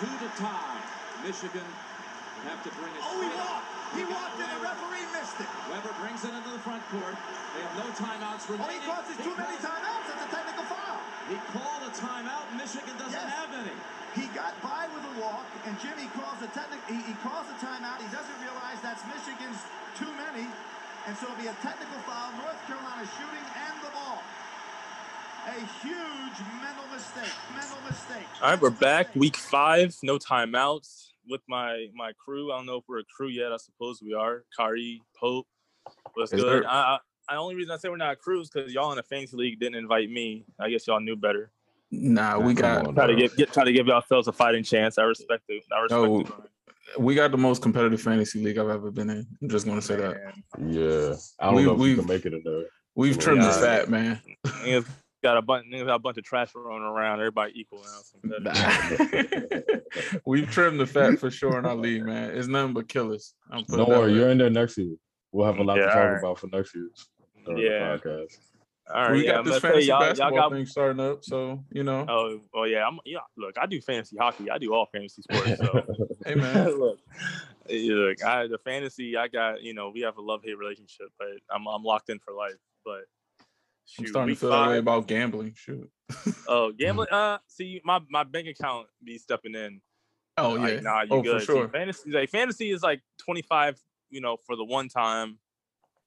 two to tie. Michigan would have to bring it. Oh, he walked. He walked and the referee missed it. Webber brings it into the front court. They have no timeouts remaining. Oh, he causes too many timeouts. That's a technical foul. He called a timeout. Michigan doesn't Yes. have any. He got by with a walk, and Jimmy calls a technical. He, he calls a timeout. He doesn't realize that's Michigan's too many, and so it'll be a technical foul. North Carolina shooting and the ball. A huge mental mistake. Mental mistake. All right, we're back. Week five, no timeouts with my my crew. I don't know if we're a crew yet. I suppose we are. Kari, Pope, what's Yes, good? sir. I, I, I only reason I say we're not a crew is because y'all in the fantasy league didn't invite me. I guess y'all knew better. Nah, we got on, Try to bro. get, get try to give yourselves a fighting chance. I respect it. I respect No, it. we got the most competitive fantasy league I've ever been in. I'm just gonna say that. Yeah, I don't We- know if we- can make it in there. We've Well, trimmed the fat, man. niggas got a bunch niggas got a bunch of trash rolling around. Everybody equal now. so. We've trimmed the fat for sure in our league, man. It's nothing but killers. I'm putting Don't worry, way. you're in there next year. We'll have a lot Yeah, to talk alright. about for next year. during Yeah. the podcast. All right, we yeah, got this gonna fantasy y'all, y'all basketball got thing starting up, so you know. Oh, oh yeah, I'm yeah. Look, I do fantasy hockey. I do all fantasy sports. So Hey man, look, yeah, look, I the fantasy. I got you know we have a love hate relationship, but I'm I'm locked in for life. But I'm starting to feel that way about gambling. Shoot. Oh, gambling. Uh, see, my my bank account be stepping in. Oh Like, yeah. nah, you oh good. for See, sure. fantasy, like fantasy is like 25. You know, for the one time.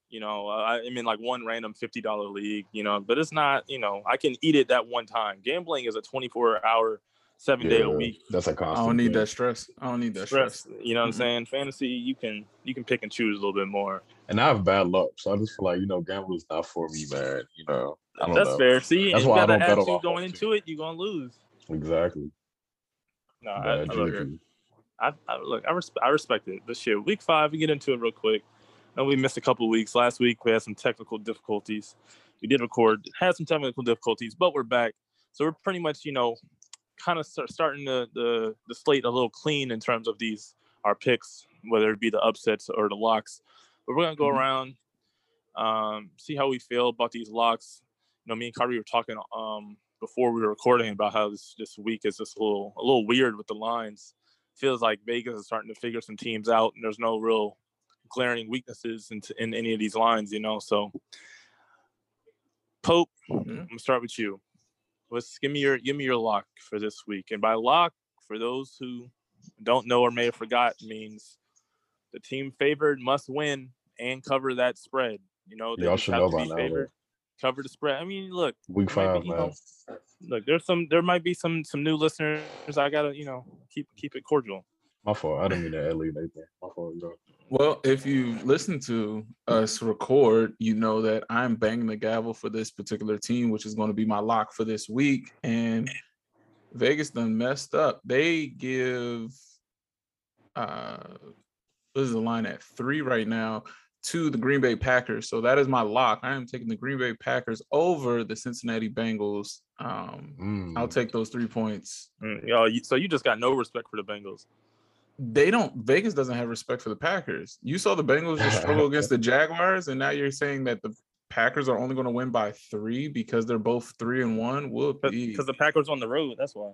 You know, uh, I- I'm in like one random fifty dollar league. You know, but it's not. You know, I can eat it that one time. Gambling is a 24 hour, seven day a week That's a constant. I don't need thing. that stress. I don't need that stress. stress. You know what I'm Mhm. saying? Fantasy, you can you can pick and choose a little bit more. And I have bad luck, so I just feel like you know gambling's not for me, man. You know, I don't That's know. fair. See, That's why I got don't that bet on going own into it. You're gonna lose. Exactly. No, I, I, look. I, I look, I, res- I respect it. But shit, week five, we get into it real quick. And we missed a couple weeks. Last week we had some technical difficulties. We did record, had some technical difficulties, but we're back. So we're pretty much, you know, kind of start, starting the, the the slate a little clean in terms of these our picks, whether it be the upsets or the locks. But we're gonna go Mhm. around, um, see how we feel about these locks. You know, me and Kyrie were talking um before we were recording about how this this week is just a little a little weird with the lines. Feels like Vegas is starting to figure some teams out, and there's no real glaring weaknesses in, in any of these lines, you know. So, Pope, Mhm. I'm gonna start with you. Let's give me your give me your lock for this week. And by lock, for those who don't know or may have forgot, means the team favored must win and cover that spread. You know, they Y'all should have know to by be now, favored, cover the spread. I mean, look, Week five, be, man. know, look, there's some there might be some some new listeners. I gotta, you know, keep keep it cordial. My fault. I didn't mean to alienate anything. My fault, bro. Well, if you listen to us record, you know that I'm banging the gavel for this particular team, which is going to be my lock for this week. And Vegas done messed up. They give uh what is the line at three right now to the Green Bay Packers. So that is my lock. I am taking the Green Bay Packers over the Cincinnati Bengals. Um, I'll Mm. take those three points. Mm, yo, you, so you just got no respect for the Bengals. They don't. Vegas doesn't have respect for the Packers. You saw the Bengals just struggle against the Jaguars, and now you're saying that the Packers are only going to win by three because they're both three and one. Whoopee. Because the Packers on the road. That's why.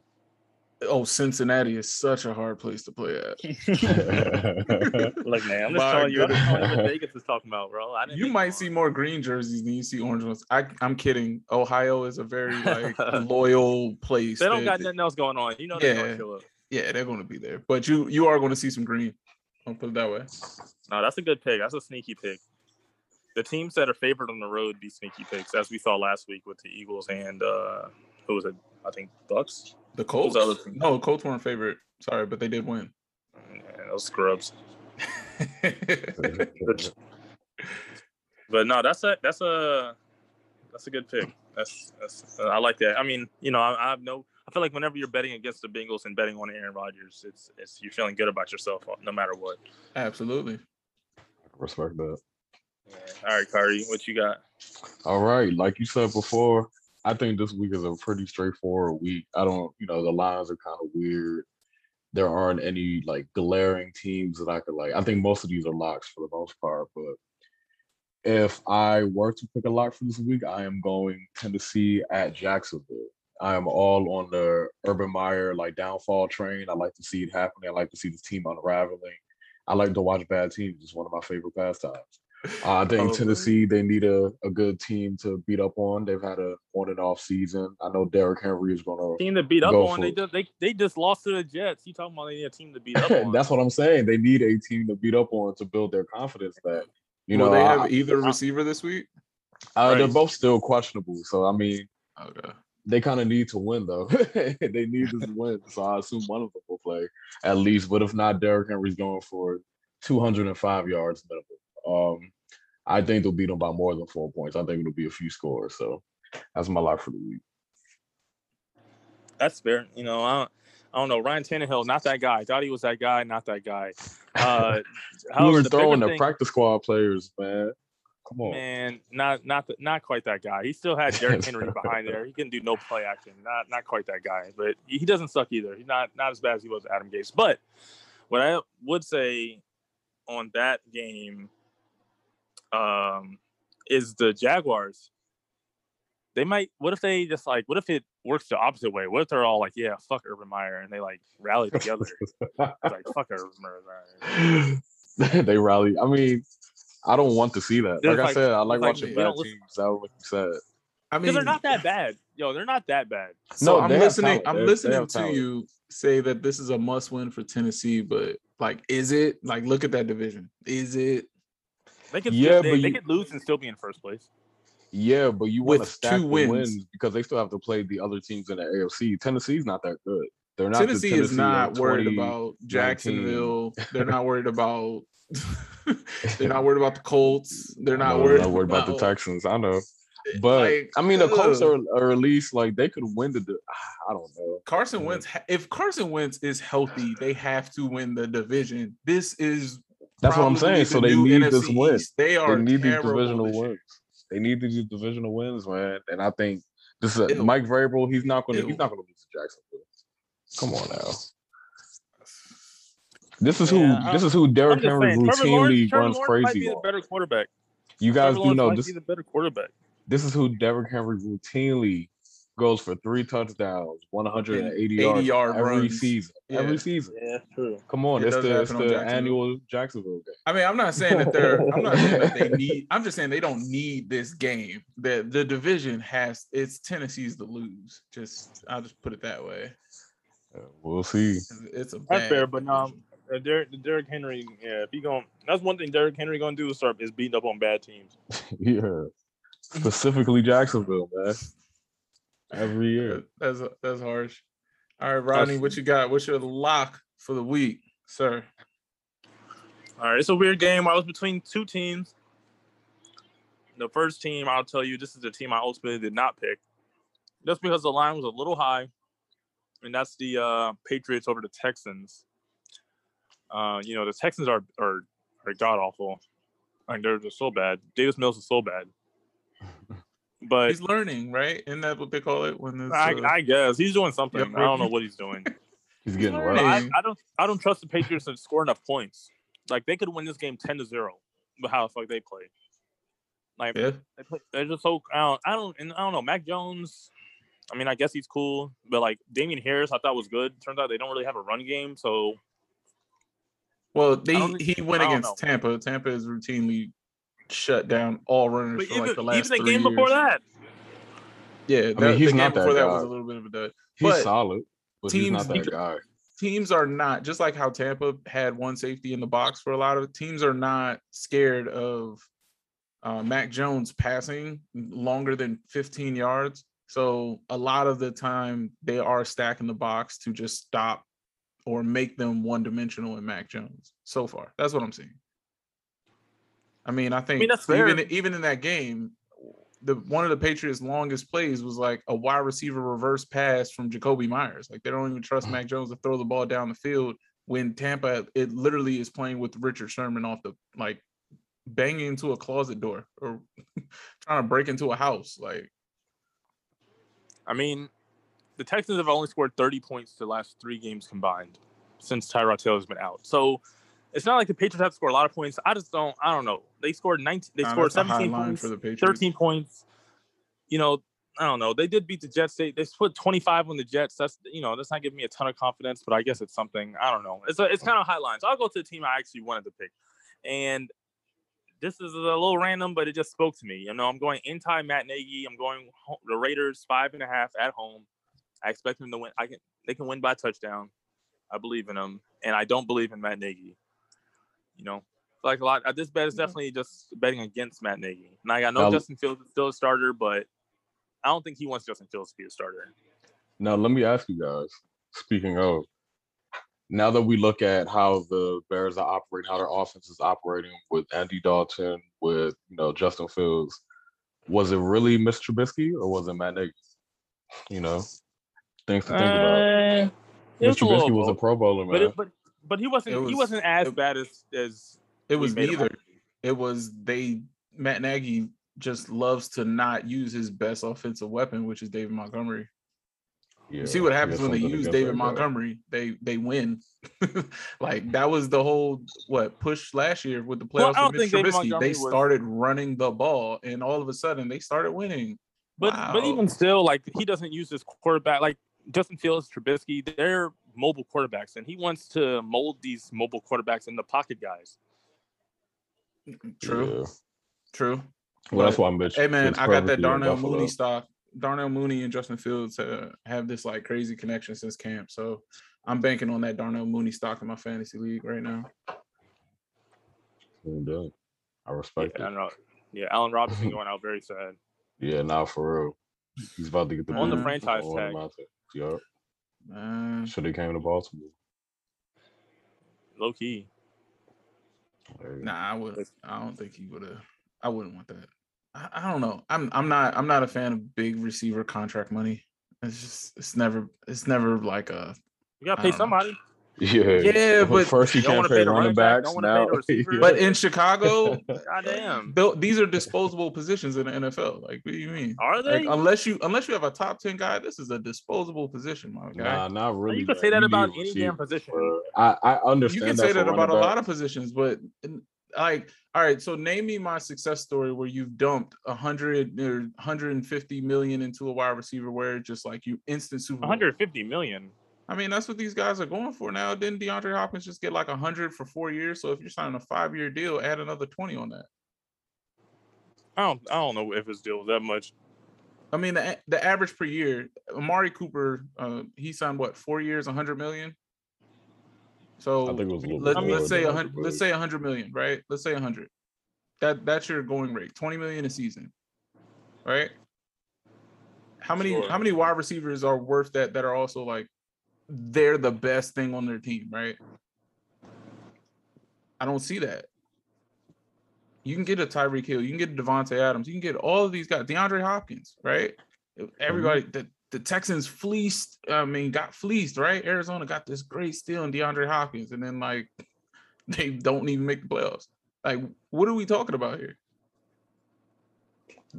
Oh, Cincinnati is such a hard place to play at. Look, man, I'm just My telling you. I'm just telling what Vegas is talking about, bro. I didn't You might see more green jerseys than you see orange ones. I, I'm kidding. Ohio is a very like loyal place. They don't They- got nothing else going on. You know they're Yeah. Gonna show up. yeah, they're going to be there. But you you are going to see some green. I'll put it that way. No, that's a good pick. That's a sneaky pick. The teams that are favored on the road be sneaky picks, as we saw last week with the Eagles and uh who was it? I think Bucks. The was Colts. the? No, Colts weren't favorite. Sorry, but they did win. Yeah, those scrubs. But no, that's a that's a that's a good pick. That's that's I like that. I mean, you know, I, I have no. I feel like whenever you're betting against the Bengals and betting on Aaron Rodgers, it's it's you're feeling good about yourself uh, no matter what. Absolutely. Respect that. All right, Kyrie, what you got? All right, like you said before, I think this week is a pretty straightforward week. I don't, you know, the lines are kind of weird. There aren't any like glaring teams that I could like. I think most of these are locks for the most part, but if I were to pick a lock for this week, I am going Tennessee at Jacksonville. I am all on the Urban Meyer like downfall train. I like to see it happening. I like to see the team unraveling. I like to watch bad teams. It's one of my favorite pastimes. Uh, I think Oh. Tennessee they need a, a good team to beat up on. They've had a on and off season. I know Derrick Henry is gonna. Team to beat up Go on. They just they, they just lost to the Jets. You talking about they need a team to beat up on? That's what I'm saying. They need a team to beat up on to build their confidence back. You Will know, they I- have either I- receiver this week? uh, they're both still questionable. So I mean, Okay. They kind of need to win though. they need this win. So I assume one of them will play at least. But if not, Derrick Henry's going for 205 yards minimum. Um, I think they'll beat them by more than four points. I think it'll be a few scores. So that's my lock for the week. That's fair. You know, I don't, I don't know. Ryan Tannehill, not that guy. Thought he was that guy, not that guy. Uh, was the throwing the thing- practice squad players, man? Come on. Man, not not the, not quite that guy. He still had Derrick Henry behind there. He can do no play action. Not not quite that guy, but he he doesn't suck either. He's not not as bad as he was Adam Gase. But what I would say on that game um, is the Jaguars. They might. What if they just like? What if it works the opposite way? What if they're all like, "Yeah, fuck Urban Meyer," and they like rally together? Like, "Fuck Urban Meyer." they rally. I mean, I don't want to see that. There's Like I said, I like like, watching you bad teams. That was what you said. I Because mean, they're not that bad. Yo, they're not that bad. So No, I'm listening. talent. I'm They- they listening to talent. you say that this is a must win for Tennessee, but like, is it? Like, look at that division. Is it? They could, Yeah, they, but they you- could lose and still be in first place. Yeah, but you want to With stack two the wins. wins. because they still have to play the other teams in the AFC. Tennessee's not that good. They're not. the Tennessee is not worried about Jacksonville. They're not worried about. They're not worried about the Colts. They're not No, worried, not worried about the Texans. I know, but like, I mean, the Colts are, are at least like they could win the. I don't know. Carson Wentz. If Carson Wentz is healthy, they have to win the division. This is That's what I'm saying. So they need this NFC win. East. They are They need these divisional wins. They need these divisional wins, man. And I think this is Ew. Mike Vrabel. He's not going to. He's not going to lose to Jacksonville. Come on now. This is who. Yeah, this is who Derrick Henry saying, Trevor routinely Lawrence, Trevor runs Lawrence might crazy be the on. better quarterback. You guys Trevor do Lawrence know might this. be the better quarterback. This is who Derrick Henry routinely goes for three touchdowns, 180 80 yards yard every runs. season. Yeah. Every season. Yeah, true. Come on, It it's the, it's on the Jacksonville. annual Jacksonville game. I mean, I'm not saying that they're. I'm not saying that they need. I'm just saying they don't need this game. The the division has. It's Tennessee's to lose. Just I'll just put it that way. Uh, We'll see. It's- It's a That's fair, but um, division. Uh, Derrick, Derrick Henry, yeah, if he going, that's one thing Derrick Henry gonna do is start is beating up on bad teams. yeah. Specifically Jacksonville, man. Every year. That's that's harsh. All right, Rodney, what you got? What's your lock for the week, sir? All right, it's a weird game. I was between two teams. The first team, I'll tell you, this is the team I ultimately did not pick, just because the line was a little high, and that's the uh, Patriots over the Texans. Uh, you know, the Texans are are, are god awful. Like they're just so bad. Davis Mills is so bad. But He's learning, right? Isn't that what they call it when it's, I, uh, I guess he's doing something. Yep, I don't know what he's doing. He's getting All right. But I, I don't I don't trust the Patriots to score enough points. Like they could win this game ten to zero, but how the fuck they play? Like yeah? they play, they're just so I don't I don't and I don't know. Mac Jones, I mean I guess he's cool, but like Damien Harris I thought was good. Turns out they don't really have a run game, so Well, they he went I don't against Tampa. Tampa is routinely shut down all runners but for even, like the last even the three game before that, Yeah, that, he's the not game that before that guy. was a little bit of a dud. He's But solid, but he's not teams- that guy. teams are not just like how Tampa had one safety in the box for a lot of teams are not scared of uh, Mac Jones passing longer than 15 yards. So a lot of the time they are stacking the box to just stop or make them one dimensional in Mac Jones. So far, that's what I'm seeing. I mean, I think that's even even in that game, the one of the Patriots' longest plays was like a wide receiver reverse pass from Jakobi Meyers. Like they don't even trust Mac Jones to throw the ball down the field when Tampa it literally is playing with Richard Sherman off the like banging into a closet door or trying to break into a house. Like I mean, the Texans have only scored 30 points the last three games combined since Tyrod Taylor's been out. So it's not like the Patriots have to score a lot of points. I just don't. I don't know. They scored 19. They nah, scored that's a high 17 points. for the Patriots. 13 points. You know, I don't know. They did beat the Jets. They they put 25 on the Jets. That's you know that's not giving me a ton of confidence, but I guess it's something. I don't know. It's a, it's kind of high lines. I'll go to the team I actually wanted to pick, and this is a little random, but it just spoke to me. You know, I'm going anti Matt Nagy. I'm going home, the Raiders five and a half at home. I expect them to win. I can they can win by touchdown. I believe in them, and I don't believe in Matt Nagy. You know, like a lot. Uh, this bet is mm-hmm. definitely just betting against Matt Nagy. And I, I know Now- Justin Fields is still a starter, but I don't think he wants Justin Fields to be a starter. Now let me ask you guys. Speaking of, now that we look at how the Bears are operating, how their offense is operating with Andy Dalton, with you know Justin Fields, was it really Mitch Trubisky or was it Matt Nagy? You know, things to think about. Uh, it Mitch was Trubisky was a Pro Bowler, but man. it, but but he wasn't It he was- wasn't as it- bad as as It was made neither. out to be. It was they Matt Nagy just loves to not use his best offensive weapon, which is David Montgomery. yeah, you see what happens when they use David that guy. Montgomery, they they win. like that was the whole what push last year with the playoffs I with don't think Mitch Trubisky. Montgomery They was- started running the ball, and all of a sudden they started winning. But but even still, like he doesn't use his quarterback like Justin Fields, Trubisky. They're mobile quarterbacks, and he wants to mold these mobile quarterbacks in the pocket guys. True, Yeah. true. Well, that's But, why Mitch. Hey man, I got that perfectly Darnell Mooney stock. Darnell Mooney and Justin Fields uh, have this like crazy connection since camp, so I'm banking on that Darnell Mooney stock in my fantasy league right now. Done. I Yeah, respect I it. don't know. Yeah, Allen Robinson going out very sad. Yeah, now for real. He's about to get the On the franchise tag. Mountain. Yup. Uh, Should have came to Baltimore. Low key. There nah, I would. I don't think he would have. I wouldn't want that. I, I don't know. I'm. I'm not. I'm not a fan of big receiver contract money. It's just. It's never. It's never like a. You gotta pay don't know. Somebody. Yeah, Yeah, but first you don't can't wanna pay pay the running running back, backs pay now. But in Chicago, God damn. these are disposable positions in the NFL. Like, what do you mean? Are Like, they? unless you unless you have a top ten guy, this is a disposable position, my guy. Nah, not really. you can say that about any damn position. Uh, I I understand. you can say that about a lot of positions, but like, all right. So name me my success story where you've dumped a hundred or 150 million into a wide receiver where just like you instant Super 150 million. I mean, that's what these guys are going for now. Didn't DeAndre Hopkins just get like a hundred for four years? So if you're signing a five year deal, add another 20 on that. I don't. I don't know if his deal was that much. I mean, the, the average per year, Amari Cooper, uh, he signed what four years, a 100 million. So I think it was a little let, let's say a 100, hundred. Let's say a hundred million, right? Let's say a hundred. That that's your going rate. 20 million a season, right? How many Sure. how many wide receivers are worth that that are also like they're the best thing on their team, right? I don't see that. You can get a Tyreek Hill, you can get a Davante Adams, you can get all of these guys, DeAndre Hopkins, right? Everybody, mm-hmm. the, the Texans fleeced, I mean, got fleeced, right? Arizona got this great steal in DeAndre Hopkins, and then like they don't even make the playoffs. Like, what are we talking about here?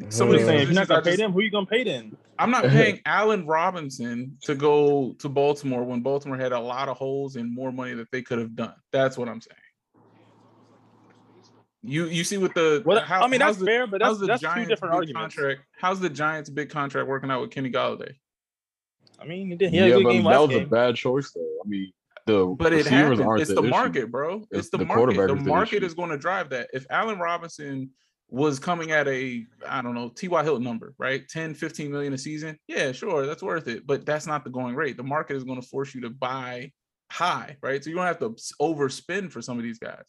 Some of I'm saying if you're not gonna pay them, who are you gonna pay then? I'm not paying Allen Robinson to go to Baltimore when Baltimore had a lot of holes and more money that they could have done. That's what I'm saying. You you see what the Well, how- I mean that's the, fair, but how's that's the that's two different arguments. contract? How's the Giants big contract working out with Kenny Golladay? I mean, he did. He Yeah, a good but game that last was game. a bad choice though. I mean, the But it happens. aren't It's the, the, issue. market, bro. It's, It's the, the market. The is the market is going to drive that. If Allen Robinson was coming at a, I don't know, T.Y. Hilton number, right? 10, 15 million a season. Yeah, sure, that's worth it. But that's not the going rate. The market is going to force you to buy high, right? So you don't have to overspend for some of these guys.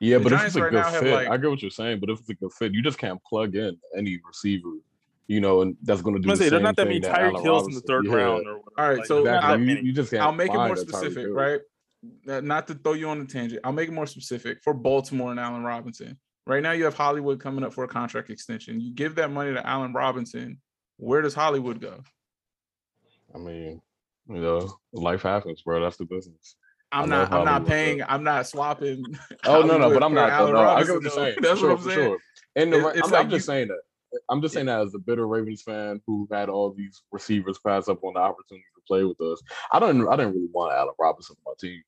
Yeah, The but if it's a right good fit, like- I get what you're saying. But if it's a good fit, you just can't plug in any receiver, you know, and that's going to I'm do gonna the say there's not that many that Tyreek Hills in the third yeah, round. Or whatever. All right, Like, so there's Exactly. that You, you just can't. I'll make it more specific, right? Uh, Not to throw you on a tangent. I'll make it more specific for Baltimore and Allen Robinson. Right now, you have Hollywood coming up for a contract extension. You give that money to Allen Robinson. Where does Hollywood go? I mean, you know, life happens, bro. That's the business. I'm not. I'm not Hollywood, paying. I'm not swapping. Oh no, no, but I'm not. Allen No, I get what you're though. saying. That's for what sure, I'm saying. sure. And the, It- it's I'm, like I'm just you- saying that. I'm just saying that as a bitter Ravens fan who had all these receivers pass up on the opportunity to play with us. I don't. I didn't really want Allen Robinson on my team.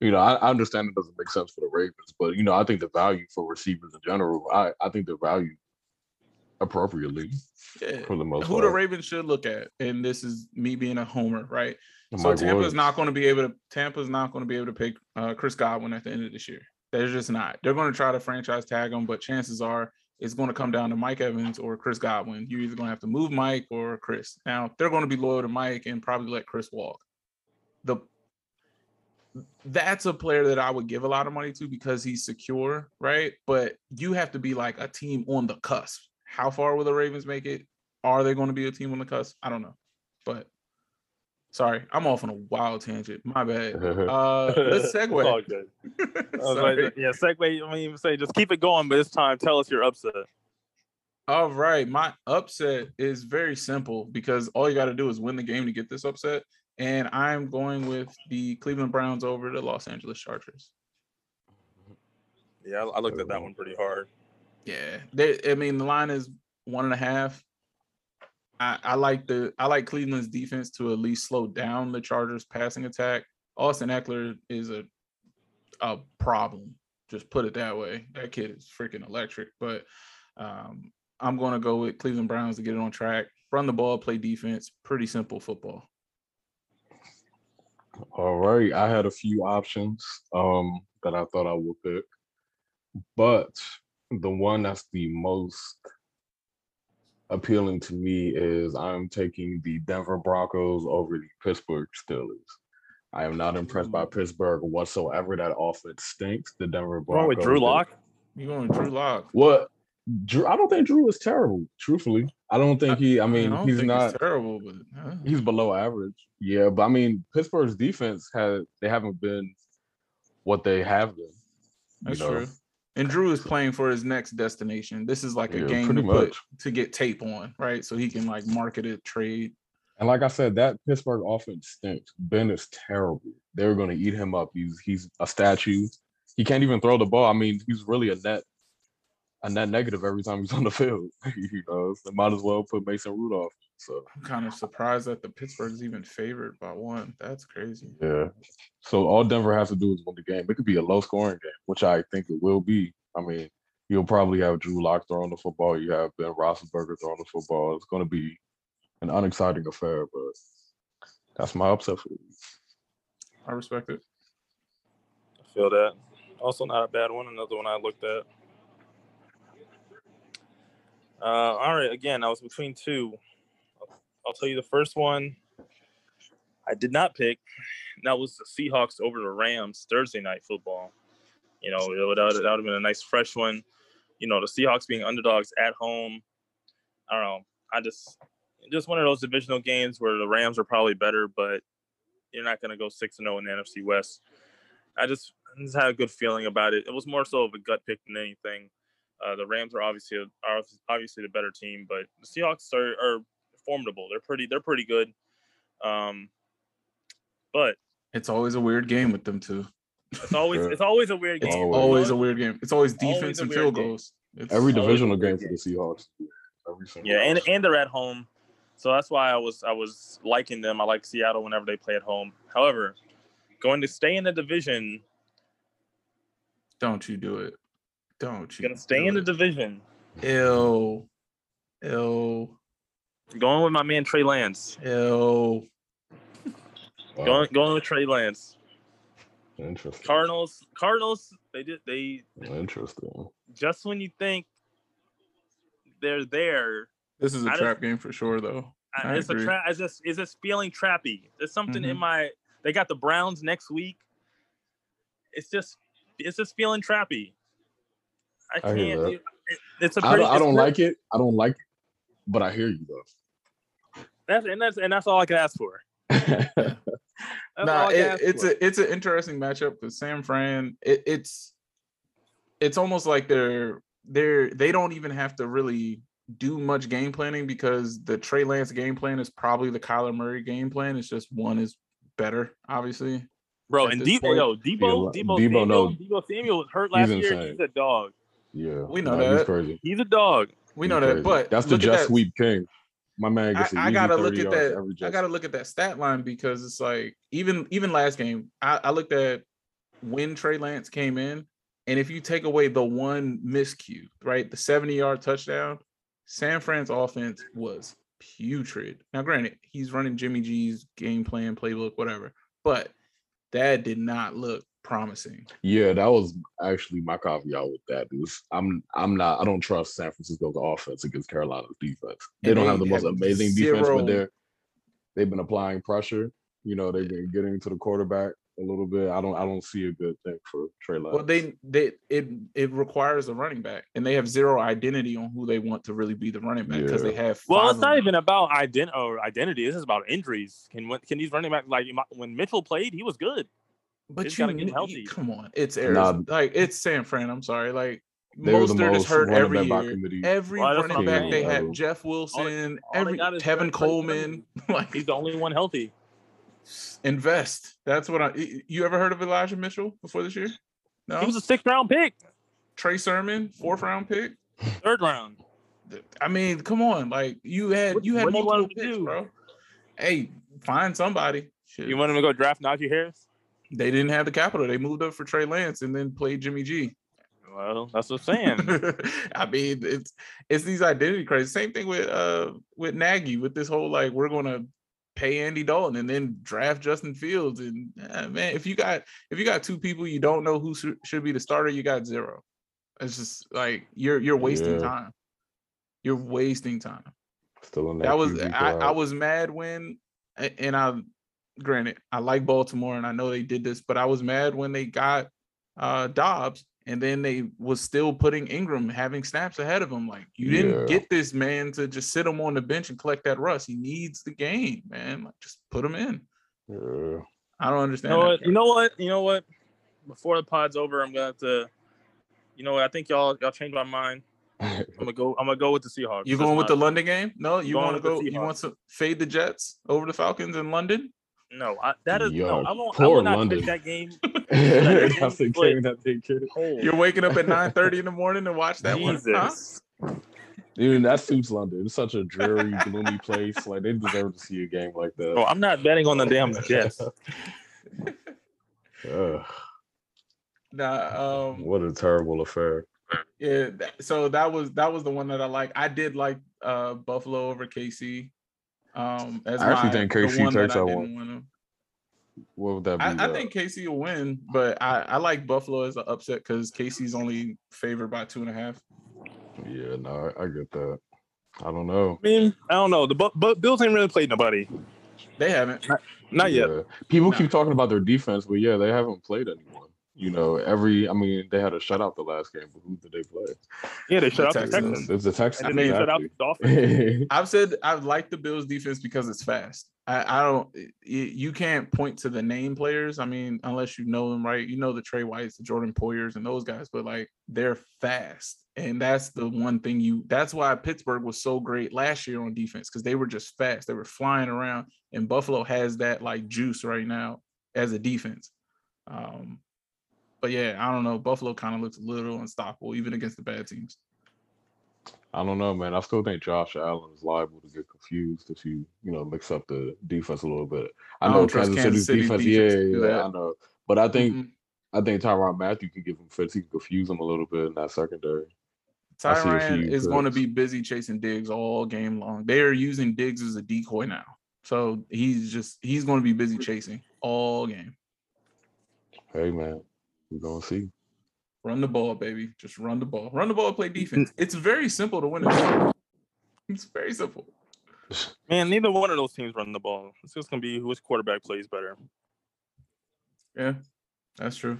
You know, I, I understand it doesn't make sense for the Ravens, but you know, I think the value for receivers in general, I, I think the value appropriately Yeah. for the most Who the. Ravens should look at, and this is me being a homer, right? And So Mike Tampa's Woods. not going to be able to. Tampa's not going to be able to pick uh, Chris Godwin at the end of this year. They're just not. They're going to try to franchise tag him, but chances are it's going to come down to Mike Evans or Chris Godwin. You're either going to have to move Mike or Chris. Now they're going to be loyal to Mike and probably let Chris walk. The that's a player that I would give a lot of money to because he's secure, right? But you have to be like a team on the cusp. How far will the Ravens make it? Are they going to be a team on the cusp? I don't know. But sorry, I'm off on a wild tangent. My bad. Uh let's It's all good. I Sorry. like, yeah, segue. I mean, even say just keep it going, but this time tell us your upset. All right, my upset is very simple because all you got to do is win the game to get this upset, and I'm going with the Cleveland Browns over the Los Angeles Chargers. Yeah, I, I looked at that one pretty hard. Yeah, they, I mean the line is one and a half. I, I like the I like Cleveland's defense to at least slow down the Chargers' passing attack. Austin Ekeler is a a problem. Just put it that way. That kid is freaking electric. But um, I'm going to go with Cleveland Browns to get it on track. Run the ball, play defense. Pretty simple football. All right, I had a few options um that I thought I would pick, but the one that's the most appealing to me is I'm taking the Denver Broncos over the Pittsburgh Steelers. I am not impressed by Pittsburgh whatsoever. That offense stinks. The Denver Broncos. Wrong with Drew Lock. You going with Drew Lock? What? Drew, I don't think Drew is terrible. Truthfully, I don't think he. I mean, don't he's not. it's terrible, but uh, He's below average. Yeah, but I mean, Pittsburgh's defense has they haven't been what they have been. That's know. true. And Drew is playing for his next destination. This is like a Yeah, game pretty to, put, to get tape on, right? So he can like market it, trade. And like I said, that Pittsburgh offense stinks. Ben is terrible. They're going to eat him up. He's he's a statue. He can't even throw the ball. I mean, he's really a net a net negative every time he's on the field. you know, so might as well put Mason Rudolph. So I'm kind of surprised that the Pittsburgh's even favored by one. That's crazy. yeah. So all Denver has to do is win the game. It could be a low scoring game, which I think it will be. I mean, you'll probably have Drew Lock throwing the football. You have Ben Roethlisberger throwing the football. It's going to be an unexciting affair, but that's my upset for you. I respect it. I feel that. Also, not a bad one. Another one I looked at. Uh, all right. Again, I was between two. I'll, I'll tell you the first one. I did not pick. That was the Seahawks over the Rams Thursday night football. You know, it that would have been a nice fresh one. You know, the Seahawks being underdogs at home. I don't know. I just just one of those divisional games where the Rams are probably better, but you're not going to go six and zero in the NFC West. I just, I just had a good feeling about it. It was more so of a gut pick than anything. Uh, the Rams are obviously are obviously the better team, but the Seahawks are, are formidable. They're pretty they're pretty good. Um, but It's always a weird game with them too. it's always it's always a weird It's game. Always. always a weird game. It's always Always defense a and field game. goals. It's Every divisional weird game for the Seahawks. Every Yeah, and one. and they're at home, so that's why I was I was liking them. I like Seattle whenever they play at home. However, going to stay in the division, Don't you do it. Don't you gonna stay in the division. Ew. Ew. Going with my man Trey Lance. Ew. Wow, Going going with Trey Lance. interesting. Cardinals. Cardinals. They did. They Interesting. just when you think they're there, This is a I just- trap game for sure though. I- I it's agree. a trap. It's just it's just feeling trappy. There's something in Mhm. my. They got the Browns next week. It's just it's just feeling trappy. I I can't. hear that. it- it's a I pretty. don't, I don't like it. I don't like it, but I hear you though. That's and that's and that's all I can ask for. though. Nah, all I can it, it's for. a it's an interesting matchup because San Fran. It, it's it's almost like they're they're they don't even have to really do much game planning because the Trey Lance game plan is probably the Kyler Murray game plan. It's just one is better, obviously. bro. And this Deebo, point. yo, Deebo, Yeah, Deebo, Deebo, Samuel, no. Deebo Samuel was hurt last He's year. insane. He's a dog. Yeah, We know nah, He's that. crazy. He's a dog. We He's know that, but that's the just that- sweep king. My man I. I gotta look at that. I gotta look at that stat line because it's like even even last game, I, I looked at when Trey Lance came in, and if you take away the one miscue, right, the 70 yard touchdown, San Fran's offense was putrid. Now, granted, he's running Jimmy G's game plan, playbook, whatever, but that did not look promising. Yeah, that was actually my caveat with that. Is I'm I'm not I don't trust San Francisco's offense against Carolina's defense. They And don't they have the most have amazing defense, but they're they've been applying pressure. You know, they've been getting to the quarterback a little bit. I don't I don't see a good thing for Trey Lance. Well, they they it it requires a running back, and they have zero identity on who they want to really be the running back because they have. Well, it's not even about ident- or identity. This is about injuries. Can can these running back like when Mitchell played, he was good. But Just you, gotta get you- healthy. come on, it's Nah. Like it's San Fran. I'm sorry. Like They're the is hurt every year. committee. Every Well, running what I'm back they saying. had, Jeff Wilson, all they every got is Tevin Coleman. Like He's the only one healthy. invest. That's what I. You ever heard of Elijah Mitchell before this year? No. He was a sixth round pick, Trey Sermon, fourth round pick. third round. I mean, come on, like you had you had what do you want multiple to picks, do? bro. Hey, find somebody. Shit. You want him to go draft Najee Harris? They didn't have the capital. They moved up for Trey Lance and then played Jimmy G. Well, that's what I'm saying. I mean, it's it's these identity crises. Same thing with uh with Nagy with this whole like we're gonna pay Andy Dalton and then draft Justin Fields. And uh, man, if you got if you got two people you don't know who should should be the starter, you got zero. It's just like you're you're wasting Yeah. time. You're wasting time. Still in that. That was I, I was mad when and I granted I like Baltimore and I know they did this, but I was mad when they got uh Dobbs and then they was still putting Ingram having snaps ahead of him. Like you didn't Yeah. get this man to just sit him on the bench and collect that rust. He needs the game, man. Like just put him in. Yeah. I don't You understand. know what? You know what? You know what? Before the pod's over, I'm gonna have to. You know what? I think y'all y'all changed my mind. I'm gonna go. I'm gonna go with the Seahawks. You going with the London game? No, you want to go? You want to fade the Jets over the Falcons in London? No, I, that is Yo, no. I won't. I poor will not London. that game. That's the game that they get. You're waking up at 9 30 in the morning to watch that one. huh? Jesus. Dude, that suits London. It's such a dreary, gloomy place. Like they deserve to see a game like that. Oh, I'm not betting on the damn Jets. Ugh, Nah, um, what a terrible affair. yeah. so that was that was the one that I like. I did like uh Buffalo over KC. Um, as I actually my- think the KC takes I that didn't one. wanna- What would that be? I, I think KC will win, but I, I like Buffalo as an upset because KC's only favored by two and a half. Yeah, no, I, I get that. I don't know. I mean, I don't know. The Bu- Bu- Bills ain't really played nobody. They haven't. Not yet. Yeah. People No. keep talking about their defense, but yeah, they haven't played anyone. You know, every I mean, they had a shutout the last game, but who did they play? Yeah, they shut out the Texans. Texans. It's the Texans. And then they shut out exactly. the Dolphins. I've said I like the Bills defense because it's fast. I, I don't. y- You can't point to the name players. I mean, unless you know them right. You know the Trey Whites, the Jordan Poyers, and those guys. But like, they're fast, and that's the one thing you. That's why Pittsburgh was so great last year on defense because they were just fast. They were flying around, and Buffalo has that like juice right now as a defense. Um, but yeah, I don't know. Buffalo kind of looks a little unstoppable even against the bad teams. I don't know, man. I still think Josh Allen is liable to get confused if you, you know, mix up the defense a little bit. I I know don't trust Kansas, Kansas City's City's defense, yeah, defense do yeah. I know. But I think Mhm. I think Tyrann Mathieu can give him fits. He can confuse him a little bit in that secondary. I see a Tyrann is going to be busy chasing Diggs all game long. They are using Diggs as a decoy now. So he's just he's going to be busy chasing all game. Hey man, we're gonna see. Run the ball, baby. Just run the ball. Run the ball, play defense. It's very simple to win a game. It's very simple. Man, neither one of those teams run the ball. It's just gonna be which quarterback plays better. Yeah, that's true.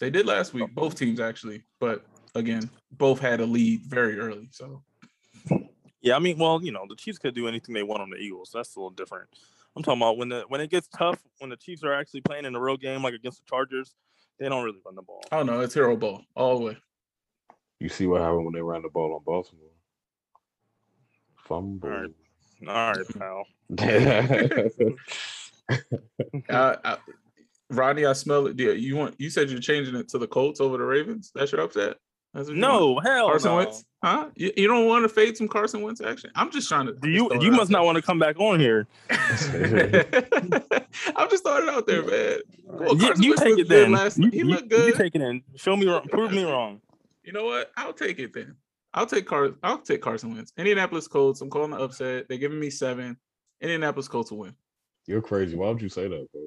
They did last week, both teams actually, but again, both had a lead very early. So Yeah, I mean, well, you know, the Chiefs could do anything they want on the Eagles. That's a little different. I'm talking about when the when it gets tough, when the Chiefs are actually playing in a real game, like against the Chargers, they don't really run the ball. oh no, it's hero ball all the way. You see what happened when they ran the ball on Baltimore. Fumble. Alright. All right, pal. I, I, uh, uh, Rodney, I smell it. Yeah, you want you said you're changing it to the Colts over the Ravens. That's your upset. That's want? No, hell Carson no. Wentz, huh? You, you don't want to fade some Carson Wentz action? I'm just trying to. Do you you must not want to come back on here. I'm just throwing it out there, man. Well, you you take it then. last- You, he you- looked you take it in. Show me wrong. Prove me wrong. You know what? I'll take it then. I'll take Car. I'll take Carson Wentz. Indianapolis Colts. I'm calling the upset. They're giving me seven. Indianapolis Colts will win. You're crazy. Why would you say that, bro?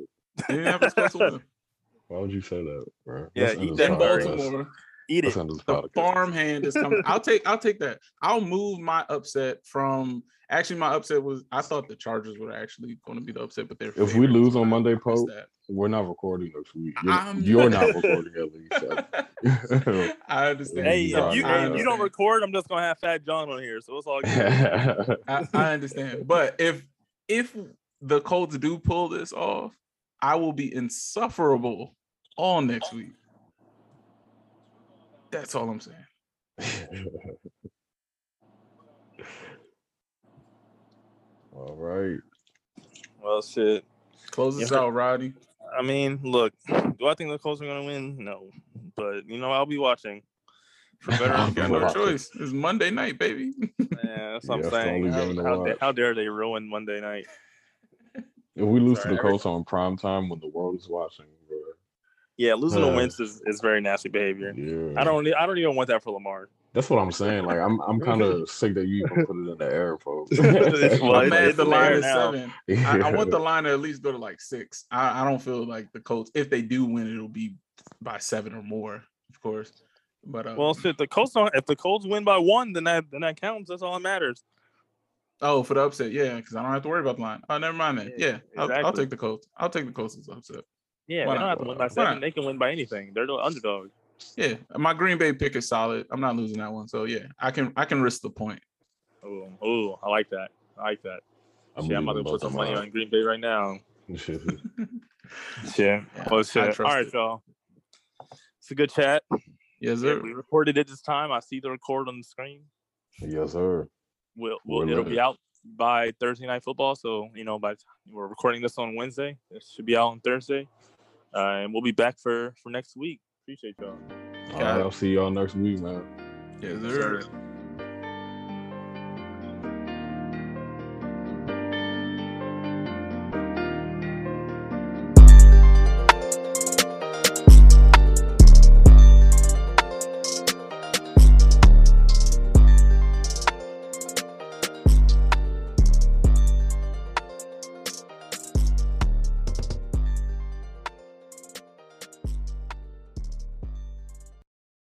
Indianapolis Colts will win. Why would you say that, bro? Yeah, Let's eat that In Sorry. Baltimore, Eat it. the podcast. farmhand is coming. I'll take. I'll take that. I'll move my upset from. Actually, my upset was. I thought the Chargers were actually going to be the upset, but they're. If we lose on Monday, missed Pope, that. We're not recording next week. You're, you're not recording at least. I understand. Hey, if you, I hey, if you don't record, I'm just gonna have Fat John on here, so it's all good. I, I understand. But if if the Colts do pull this off, I will be insufferable all next week. That's all I'm saying. All right. well, shit. Close us Yeah. out, Roddy. I mean, look, do I think the Colts are gonna win? No, but you know, I'll be watching. For better or I'll You got no choice. It's Monday night, baby. Yeah, that's what Yeah, I'm saying. How, how da- how dare they ruin Monday night? If we lose Sorry, to the Colts on prime time when the world is watching, bro. Yeah, losing to Uh, Wentz is, is very nasty behavior. Yeah. I don't I don't even want that for Lamar. That's what I'm saying. Like I'm I'm kind of sick that you even put it in the air, folks. Well, I'm mad the line is now. seven. I, I want the line to at least go to like six. I, I don't feel like the Colts, if they do win, it'll be by seven or more, of course. But uh, Well, shit, the Colts don't. If the Colts win by one, then that then that counts. That's all that matters. oh, for the upset, yeah, because I don't have to worry about the line. Oh, never mind that. Yeah, Yeah, I'll, I'll take the Colts. I'll take the Colts as upset. Yeah, Why they don't not? have to win by seven. not? They can win by anything. They're the underdog. Yeah, my Green Bay pick is solid. I'm not losing that one. So yeah, I can I can risk the point. Oh, oh, I like that. I like that. I'm Shit, I'm about to put some money on Green Bay right now. mine. Shit. Yeah, Well, I shit. All trust right, it. y'all. It's a good chat. Yes, Yeah, sir. we recorded it this time. I see the record on the screen. yes, sir. We'll, we'll it'll lit. be out by Thursday night football. So you know, by we're recording this on Wednesday. It should be out on Thursday, uh, and we'll be back for for next week. Appreciate y'all. All right, I'll see y'all next week, man. Yes, Yes, sir. sir.